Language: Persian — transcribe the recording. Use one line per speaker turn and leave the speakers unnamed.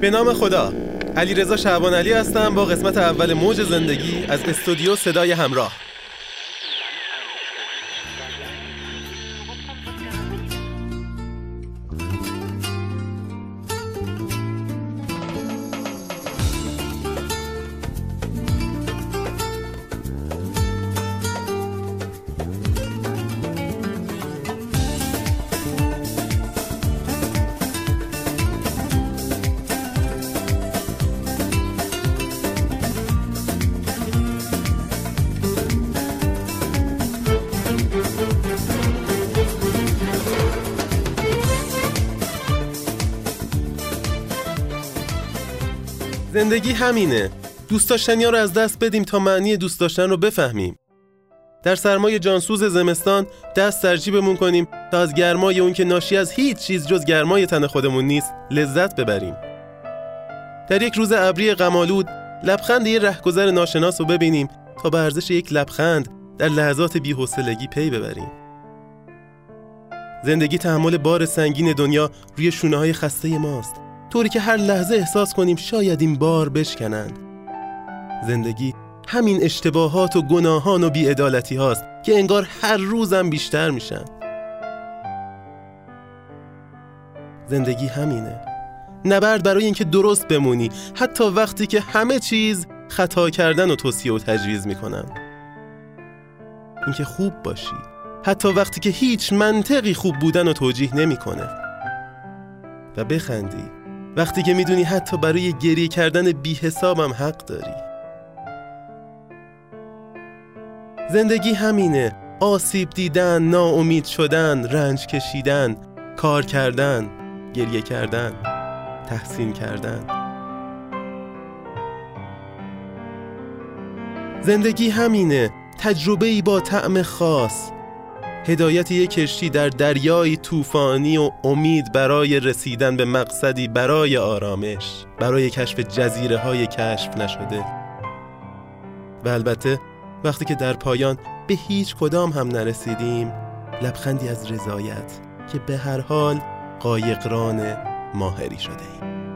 به نام خدا. علی رضا شعبان علی هستم با قسمت اول موج زندگی از استودیو صدای همراه. زندگی همینه. دوست داشتنی رو از دست بدیم تا معنی دوست داشتن رو بفهمیم. در سرمای جانسوز زمستان دست در جیبمون کنیم تا از گرمای اون که ناشی از هیچ چیز جز گرمای تن خودمون نیست لذت ببریم. در یک روز ابری غمالود لبخند یه رهگذر ناشناس رو ببینیم تا به ارزش یک لبخند در لحظات بی‌حوصلگی پی ببریم. زندگی تحمل بار سنگین دنیا روی شونه های خسته ماست. طوری که هر لحظه احساس کنیم شاید این بار بشکنند. زندگی همین اشتباهات و گناهان و بیعدالتی هاست که انگار هر روزم بیشتر میشن. زندگی همینه. نبرد برای اینکه درست بمونی. حتی وقتی که همه چیز خطا کردن و توصیه و تجویز می‌کنن. اینکه خوب باشی. حتی وقتی که هیچ منطقی خوب بودن و توجیه نمی‌کنه. و بخندی. وقتی که می‌دونی حتی برای گریه کردن بی حسابم حق داری. زندگی همینه. آسیب دیدن، ناامید شدن، رنج کشیدن، کار کردن، گریه کردن، تحسین کردن. زندگی همینه. تجربه ای با طعم خاص. هدایت یک کشتی در دریای طوفانی و امید برای رسیدن به مقصدی برای آرامش برای کشف جزیره های کشف نشده و البته وقتی که در پایان به هیچ کدام هم نرسیدیم لبخندی از رضایت که به هر حال قایقران ماهری شده ایم.